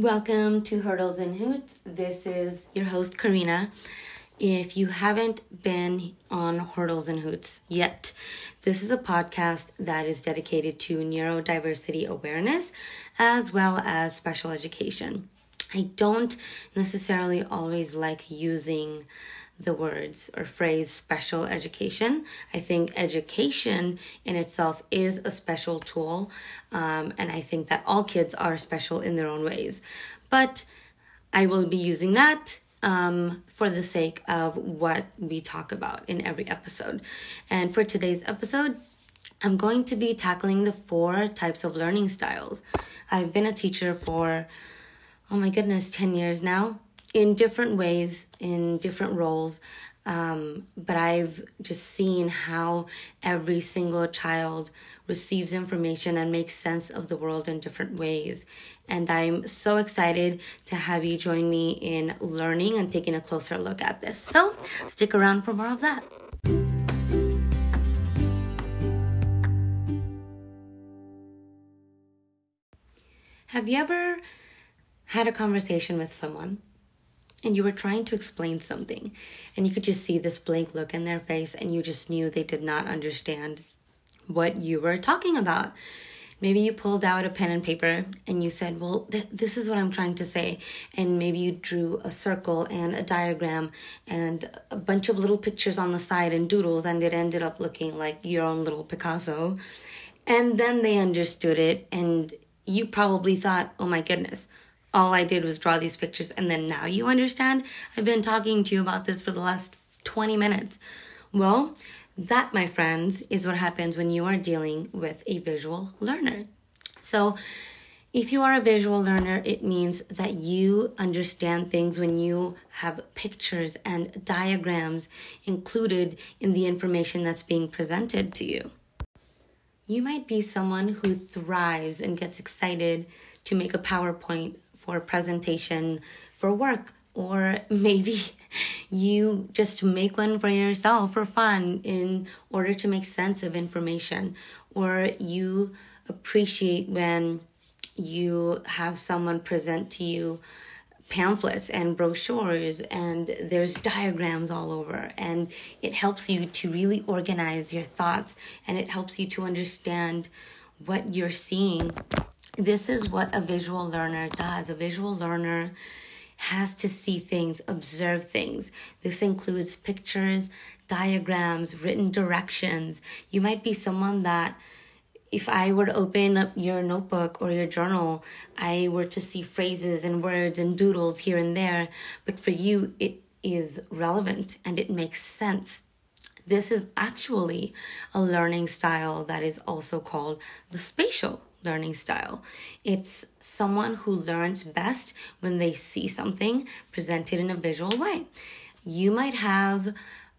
Welcome to Hurdles and Hoots. This is your host, Corina. If you haven't been on Hurdles and Hoots yet, this is a podcast that is dedicated to neurodiversity awareness as well as special education. I don't necessarily always like using the words or phrase special education. I think education in itself is a special tool, um, and I think that all kids are special in their own ways. But I will be using that um, for the sake of what we talk about in every episode. And for today's episode, I'm going to be tackling the four types of learning styles. I've been a teacher for, oh my goodness, 10 years now in different ways, in different roles. Um, but I've just seen how every single child receives information and makes sense of the world in different ways. And I'm so excited to have you join me in learning and taking a closer look at this. So stick around for more of that. Have you ever had a conversation with someone and you were trying to explain something and you could just see this blank look in their face and you just knew they did not understand what you were talking about. Maybe you pulled out a pen and paper and you said well th- this is what i'm trying to say and maybe you drew a circle and a diagram and a bunch of little pictures on the side and doodles and it ended up looking like your own little picasso. And then they understood it and you probably thought oh my goodness all I did was draw these pictures and then now you understand? I've been talking to you about this for the last 20 minutes. Well, that, my friends, is what happens when you are dealing with a visual learner. So, if you are a visual learner, it means that you understand things when you have pictures and diagrams included in the information that's being presented to you. You might be someone who thrives and gets excited to make a PowerPoint for presentation for work. Or maybe you just make one for yourself for fun in order to make sense of information. Or you appreciate when you have someone present to you pamphlets and brochures and there's diagrams all over and it helps you to really organize your thoughts and it helps you to understand what you're seeing this is what a visual learner does. A visual learner has to see things, observe things. This includes pictures, diagrams, written directions. You might be someone that if I were to open up your notebook or your journal, I were to see phrases and words and doodles here and there, but for you, it is relevant and it makes sense. This is actually a learning style that is also called the spatial learning style. It's someone who learns best when they see something presented in a visual way. You might have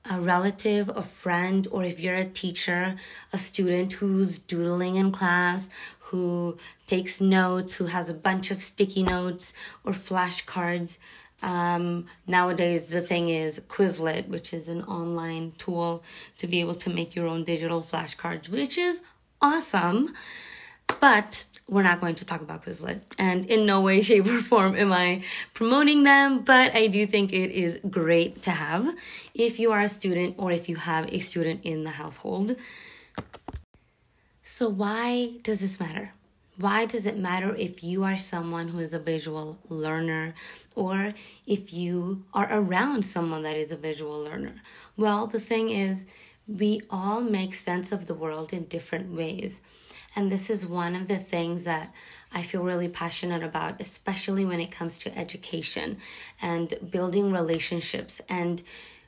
a relative, a friend, or if you're a teacher, a student who's doodling in class, who takes notes, who has a bunch of sticky notes or flashcards. Um, nowadays, the thing is Quizlet, which is an online tool to be able to make your own digital flashcards, which is awesome. But we're not going to talk about Quizlet. And in no way, shape, or form am I promoting them, but I do think it is great to have if you are a student or if you have a student in the household. So, why does this matter? Why does it matter if you are someone who is a visual learner or if you are around someone that is a visual learner? Well, the thing is, we all make sense of the world in different ways. And this is one of the things that I feel really passionate about, especially when it comes to education and building relationships and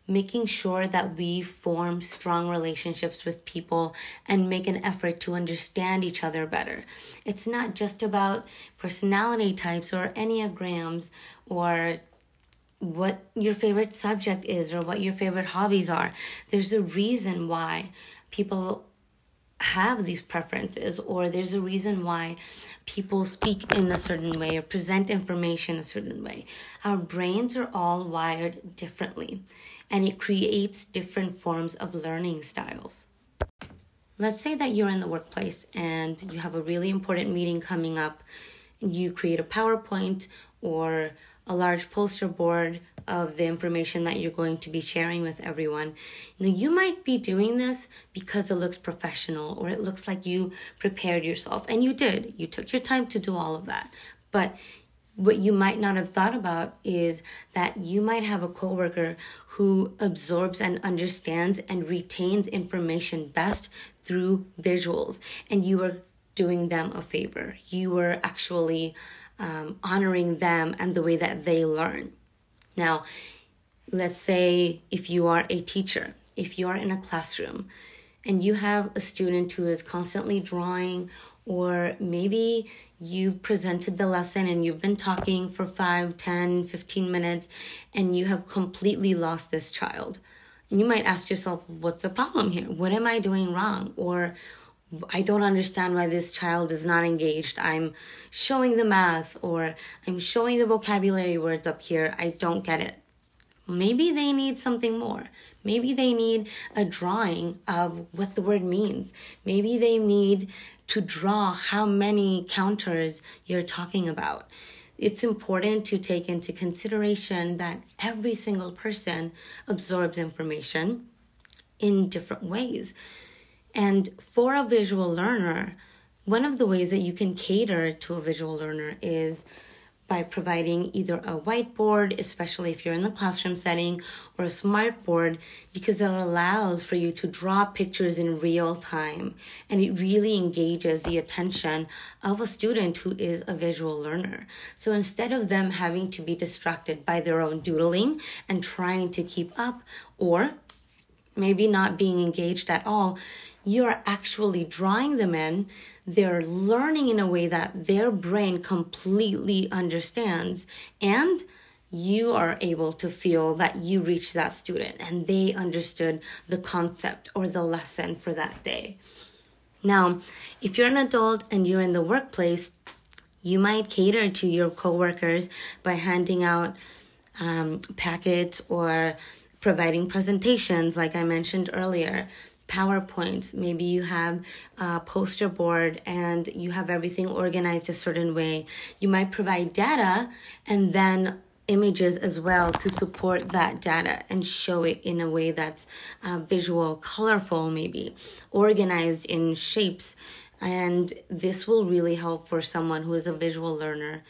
making sure that we form strong relationships with people and make an effort to understand each other better. It's not just about personality types or enneagrams or what your favorite subject is or what your favorite hobbies are. There's a reason why people have these preferences or there's a reason why people speak in a certain way or present information a certain way. Our brains are all wired differently and it creates different forms of learning styles. Let's say that you're in the workplace and you have a really important meeting coming up you create a PowerPoint or a large poster board of the information that you're going to be sharing with everyone. Now, you might be doing this because it looks professional or it looks like you prepared yourself, and you did. You took your time to do all of that. But what you might not have thought about is that you might have a coworker who absorbs and understands and retains information best through visuals, and you are doing them a favor. You are actually um, honoring them and the way that they learn. Now, let's say if you are a teacher, if you are in a classroom and you have a student who is constantly drawing, or maybe you've presented the lesson and you've been talking for 5, 10, 15 minutes and you have completely lost this child. You might ask yourself, what's the problem here? What am I doing wrong? Or I don't understand why this child is not engaged. I'm showing the math or I'm showing the vocabulary words up here. I don't get it. Maybe they need something more. Maybe they need a drawing of what the word means. Maybe they need to draw how many counters you're talking about. It's important to take into consideration that every single person absorbs information in different ways. And for a visual learner, one of the ways that you can cater to a visual learner is by providing either a whiteboard, especially if you're in the classroom setting, or a smart board, because it allows for you to draw pictures in real time. And it really engages the attention of a student who is a visual learner. So instead of them having to be distracted by their own doodling and trying to keep up, or maybe not being engaged at all, you're actually drawing them in. They're learning in a way that their brain completely understands and you are able to feel that you reached that student and they understood the concept or the lesson for that day. Now, if you're an adult and you're in the workplace, you might cater to your coworkers by handing out um, packets or providing presentations, like I mentioned earlier. PowerPoint. Maybe you have a poster board and you have everything organized a certain way. You might provide data and then images as well to support that data and show it in a way that's uh, visual, colorful, maybe organized in shapes. And this will really help for someone who is a visual learner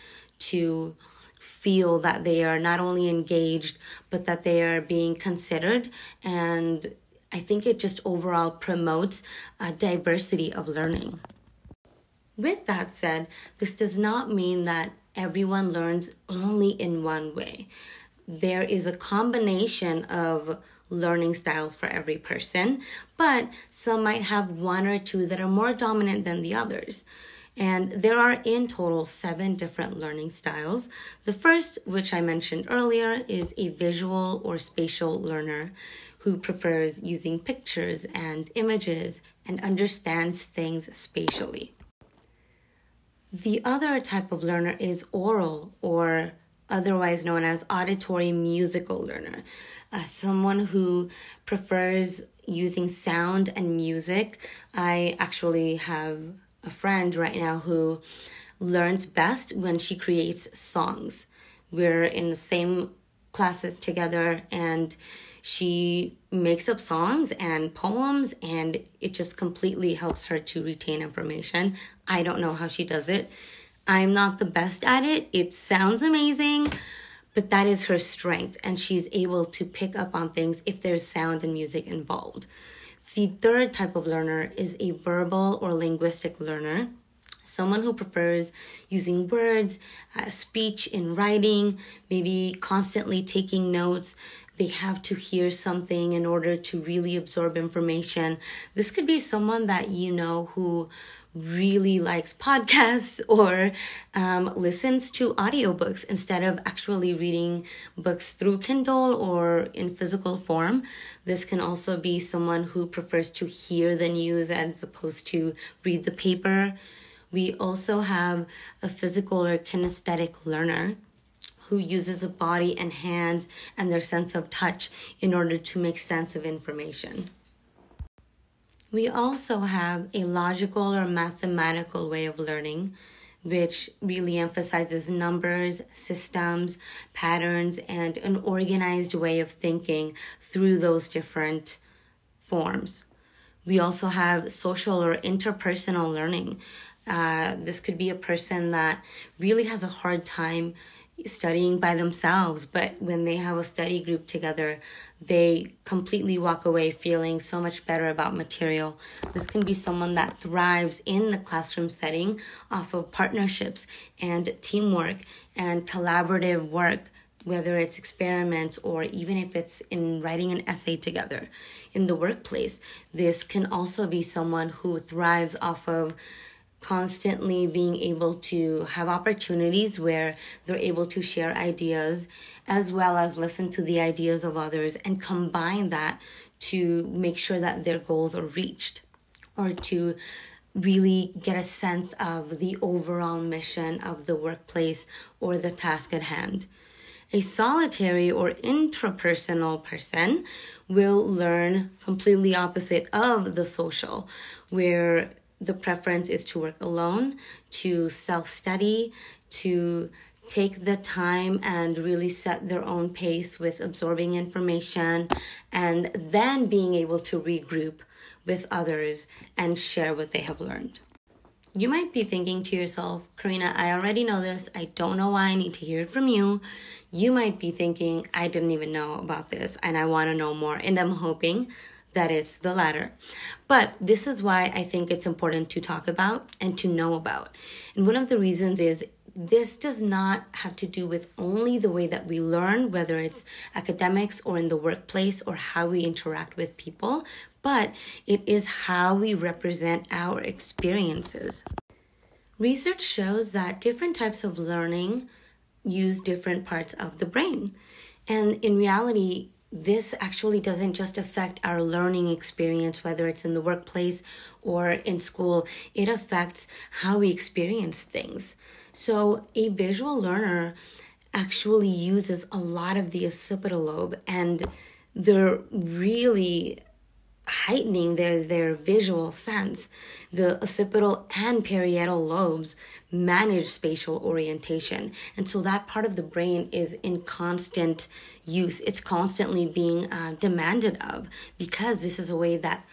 to feel that they are not only engaged, but that they are being considered and I think it just overall promotes a diversity of learning. With that said, this does not mean that everyone learns only in one way. There is a combination of learning styles for every person, but some might have one or two that are more dominant than the others. And there are in total seven different learning styles. The first, which I mentioned earlier, is a visual or spatial learner who prefers using pictures and images and understands things spatially. The other type of learner is oral or otherwise known as auditory musical learner, uh, someone who prefers using sound and music. I actually have a friend right now who learns best when she creates songs. We're in the same classes together and she makes up songs and poems and it just completely helps her to retain information. I don't know how she does it. I'm not the best at it. It sounds amazing, but that is her strength and she's able to pick up on things if there's sound and music involved. The third type of learner is a verbal or linguistic learner someone who prefers using words, uh, speech in writing, maybe constantly taking notes, they have to hear something in order to really absorb information. This could be someone that you know who really likes podcasts or um, listens to audiobooks instead of actually reading books through Kindle or in physical form. This can also be someone who prefers to hear the news as opposed to read the paper. We also have a physical or kinesthetic learner who uses a body and hands and their sense of touch in order to make sense of information. We also have a logical or mathematical way of learning. which really emphasizes numbers, systems, patterns, and an organized way of thinking through those different forms. We also have social or interpersonal learning. Uh, this could be a person that really has a hard time studying by themselves, but when they have a study group together, they completely walk away feeling so much better about material. This can be someone that thrives in the classroom setting off of partnerships and teamwork and collaborative work, whether it's experiments or even if it's in writing an essay together. In the workplace, this can also be someone who thrives off of constantly being able to have opportunities where they're able to share ideas as well as listen to the ideas of others and combine that to make sure that their goals are reached or to really get a sense of the overall mission of the workplace or the task at hand. A solitary or intrapersonal person will learn completely opposite of the social, where the preference is to work alone, to self study, to take the time and really set their own pace with absorbing information and then being able to regroup with others and share what they have learned. You might be thinking to yourself, Corina, I already know this. I don't know why I need to hear it from you. You might be thinking, I didn't even know about this and I want to know more. And I'm hoping that it's the latter. But this is why I think it's important to talk about and to know about. And one of the reasons is this does not have to do with only the way that we learn, whether it's academics or in the workplace or how we interact with people, but it is how we represent our experiences. Research shows that different types of learning use different parts of the brain. And in reality, this actually doesn't just affect our learning experience, whether it's in the workplace or in school, it affects how we experience things. So, a visual learner actually uses a lot of the occipital lobe and they're really heightening their, their visual sense. The occipital and parietal lobes manage spatial orientation. And so that part of the brain is in constant use. It's constantly being uh, demanded of because this is a way that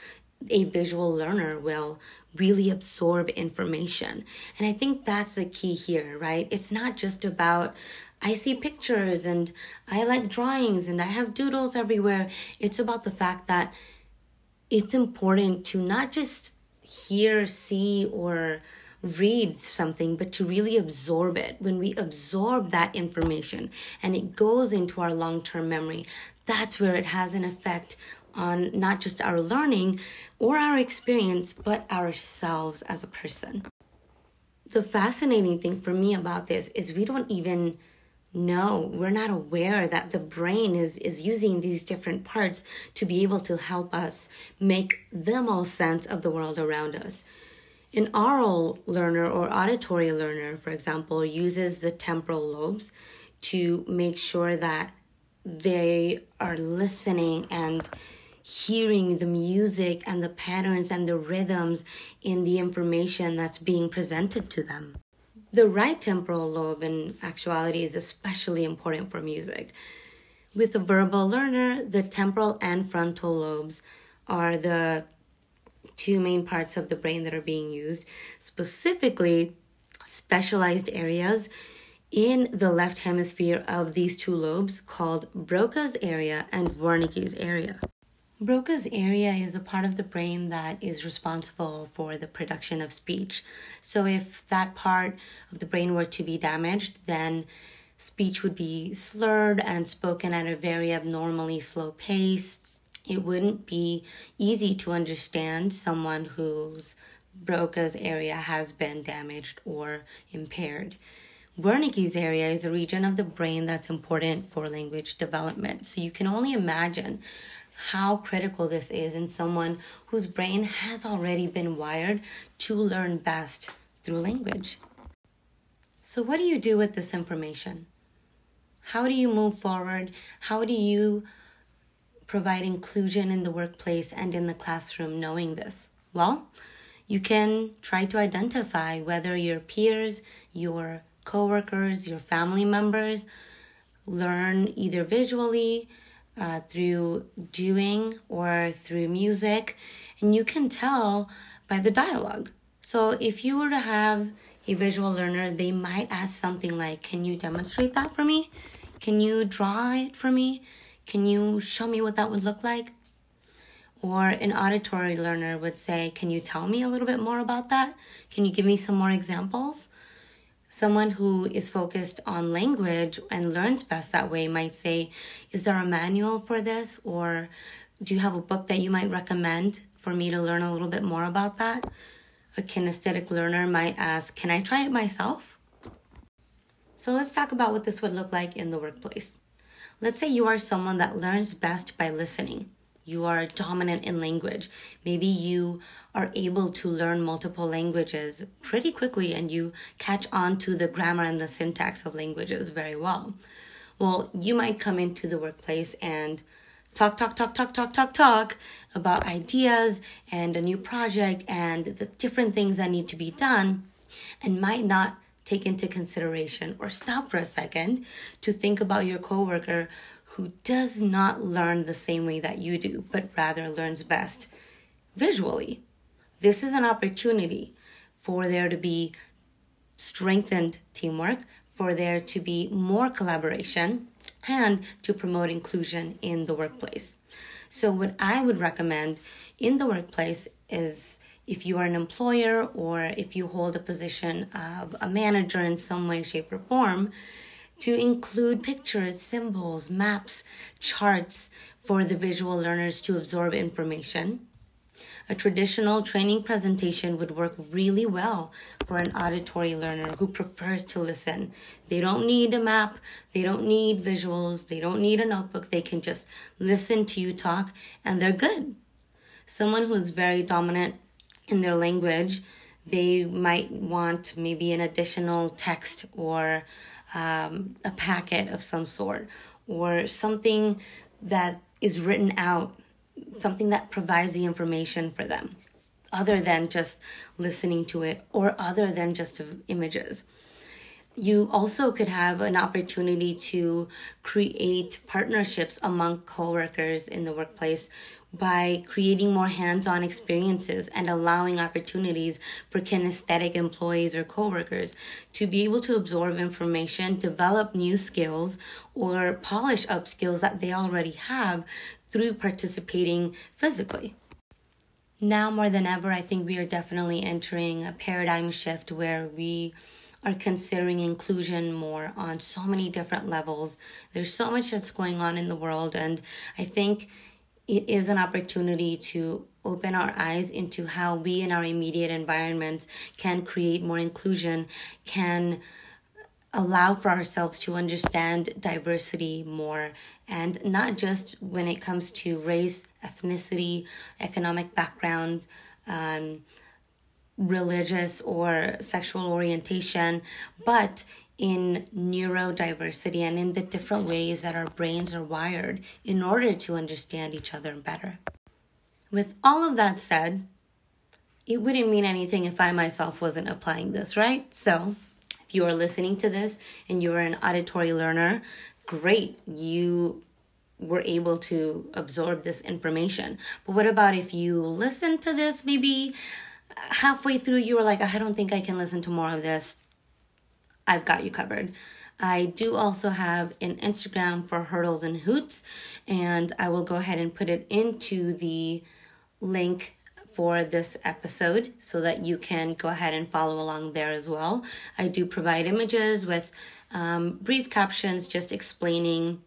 a visual learner will really absorb information. And I think that's the key here, right? It's not just about I see pictures and I like drawings and I have doodles everywhere. It's about the fact that it's important to not just hear, see, or read something, but to really absorb it. When we absorb that information and it goes into our long term memory, that's where it has an effect on not just our learning or our experience, but ourselves as a person. The fascinating thing for me about this is we don't even no we're not aware that the brain is is using these different parts to be able to help us make the most sense of the world around us an oral learner or auditory learner for example uses the temporal lobes to make sure that they are listening and hearing the music and the patterns and the rhythms in the information that's being presented to them the right temporal lobe, in actuality, is especially important for music. With a verbal learner, the temporal and frontal lobes are the two main parts of the brain that are being used, specifically specialized areas in the left hemisphere of these two lobes called Broca's area and Wernicke's area. Broca's area is a part of the brain that is responsible for the production of speech. So, if that part of the brain were to be damaged, then speech would be slurred and spoken at a very abnormally slow pace. It wouldn't be easy to understand someone whose Broca's area has been damaged or impaired. Wernicke's area is a region of the brain that's important for language development. So you can only imagine how critical this is in someone whose brain has already been wired to learn best through language. So, what do you do with this information? How do you move forward? How do you provide inclusion in the workplace and in the classroom knowing this? Well, You can try to identify whether your peers, your coworkers, your family members learn either visually, uh, through doing, or through music, and you can tell by the dialogue. So if you were to have a visual learner, they might ask something like, Can you demonstrate that for me? Can you draw it for me? Can you show me what that would look like? Or an auditory learner would say, Can you tell me a little bit more about that? Can you give me some more examples? Someone who is focused on language and learns best that way might say, Is there a manual for this? Or do you have a book that you might recommend for me to learn a little bit more about that? A kinesthetic learner might ask, Can I try it myself? So let's talk about what this would look like in the workplace. Let's say you are someone that learns best by listening. You are dominant in language. Maybe you are able to learn multiple languages pretty quickly and you catch on to the grammar and the syntax of languages very well. Well, you might come into the workplace and talk, talk, talk, talk, talk, talk, talk about ideas and a new project and the different things that need to be done and might not take into consideration or stop for a second to think about your coworker who does not learn the same way that you do, but rather learns best visually. This is an opportunity for there to be strengthened teamwork, for there to be more collaboration, and to promote inclusion in the workplace. So, what I would recommend in the workplace is if you are an employer or if you hold a position of a manager in some way, shape, or form, to include pictures, symbols, maps, charts for the visual learners to absorb information. A traditional training presentation would work really well for an auditory learner who prefers to listen. They don't need a map, they don't need visuals, they don't need a notebook. They can just listen to you talk and they're good. Someone who is very dominant in their language, they might want maybe an additional text or um, a packet of some sort or something that is written out something that provides the information for them other than just listening to it or other than just images. You also could have an opportunity to create partnerships among coworkers in the workplace by creating more hands-on experiences and allowing opportunities for kinesthetic employees or coworkers to be able to absorb information, develop new skills, or polish up skills that they already have through participating physically. Now more than ever, I think we are definitely entering a paradigm shift where we are considering inclusion more on so many different levels. There's so much that's going on in the world, and I think it is an opportunity to open our eyes into how we in our immediate environments can create more inclusion, can allow for ourselves to understand diversity more. And not just when it comes to race, ethnicity, economic backgrounds, um, religious or sexual orientation, but in neurodiversity and in the different ways that our brains are wired in order to understand each other better. With all of that said, it wouldn't mean anything if I myself wasn't applying this, right? So, if you are listening to this and you are an auditory learner, great. You were able to absorb this information. But what about if you listen to this maybe halfway through you were like, I don't think I can listen to more of this. I've got you covered. I do also have an Instagram for Hurdles and Hoots, and I will go ahead and put it into the link for this episode so that you can go ahead and follow along there as well. I do provide images with um, brief captions just explaining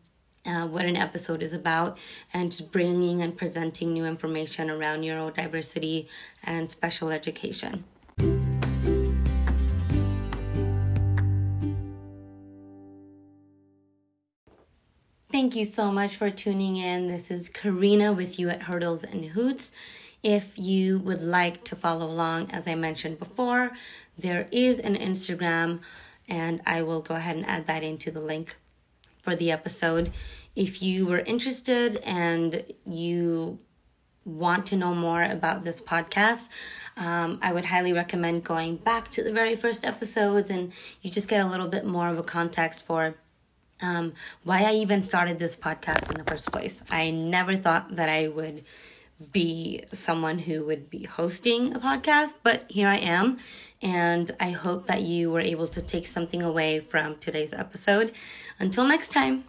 uh, what an episode is about and bringing and presenting new information around neurodiversity and special education. Thank you so much for tuning in. This is Corina with you at Hurdles and Hoots. If you would like to follow along, as I mentioned before, there is an Instagram, and I will go ahead and add that into the link for the episode. If you were interested and you want to know more about this podcast, Um, I would highly recommend going back to the very first episodes and you just get a little bit more of a context for um, why I even started this podcast in the first place. I never thought that I would be someone who would be hosting a podcast, but here I am. And I hope that you were able to take something away from today's episode. Until next time.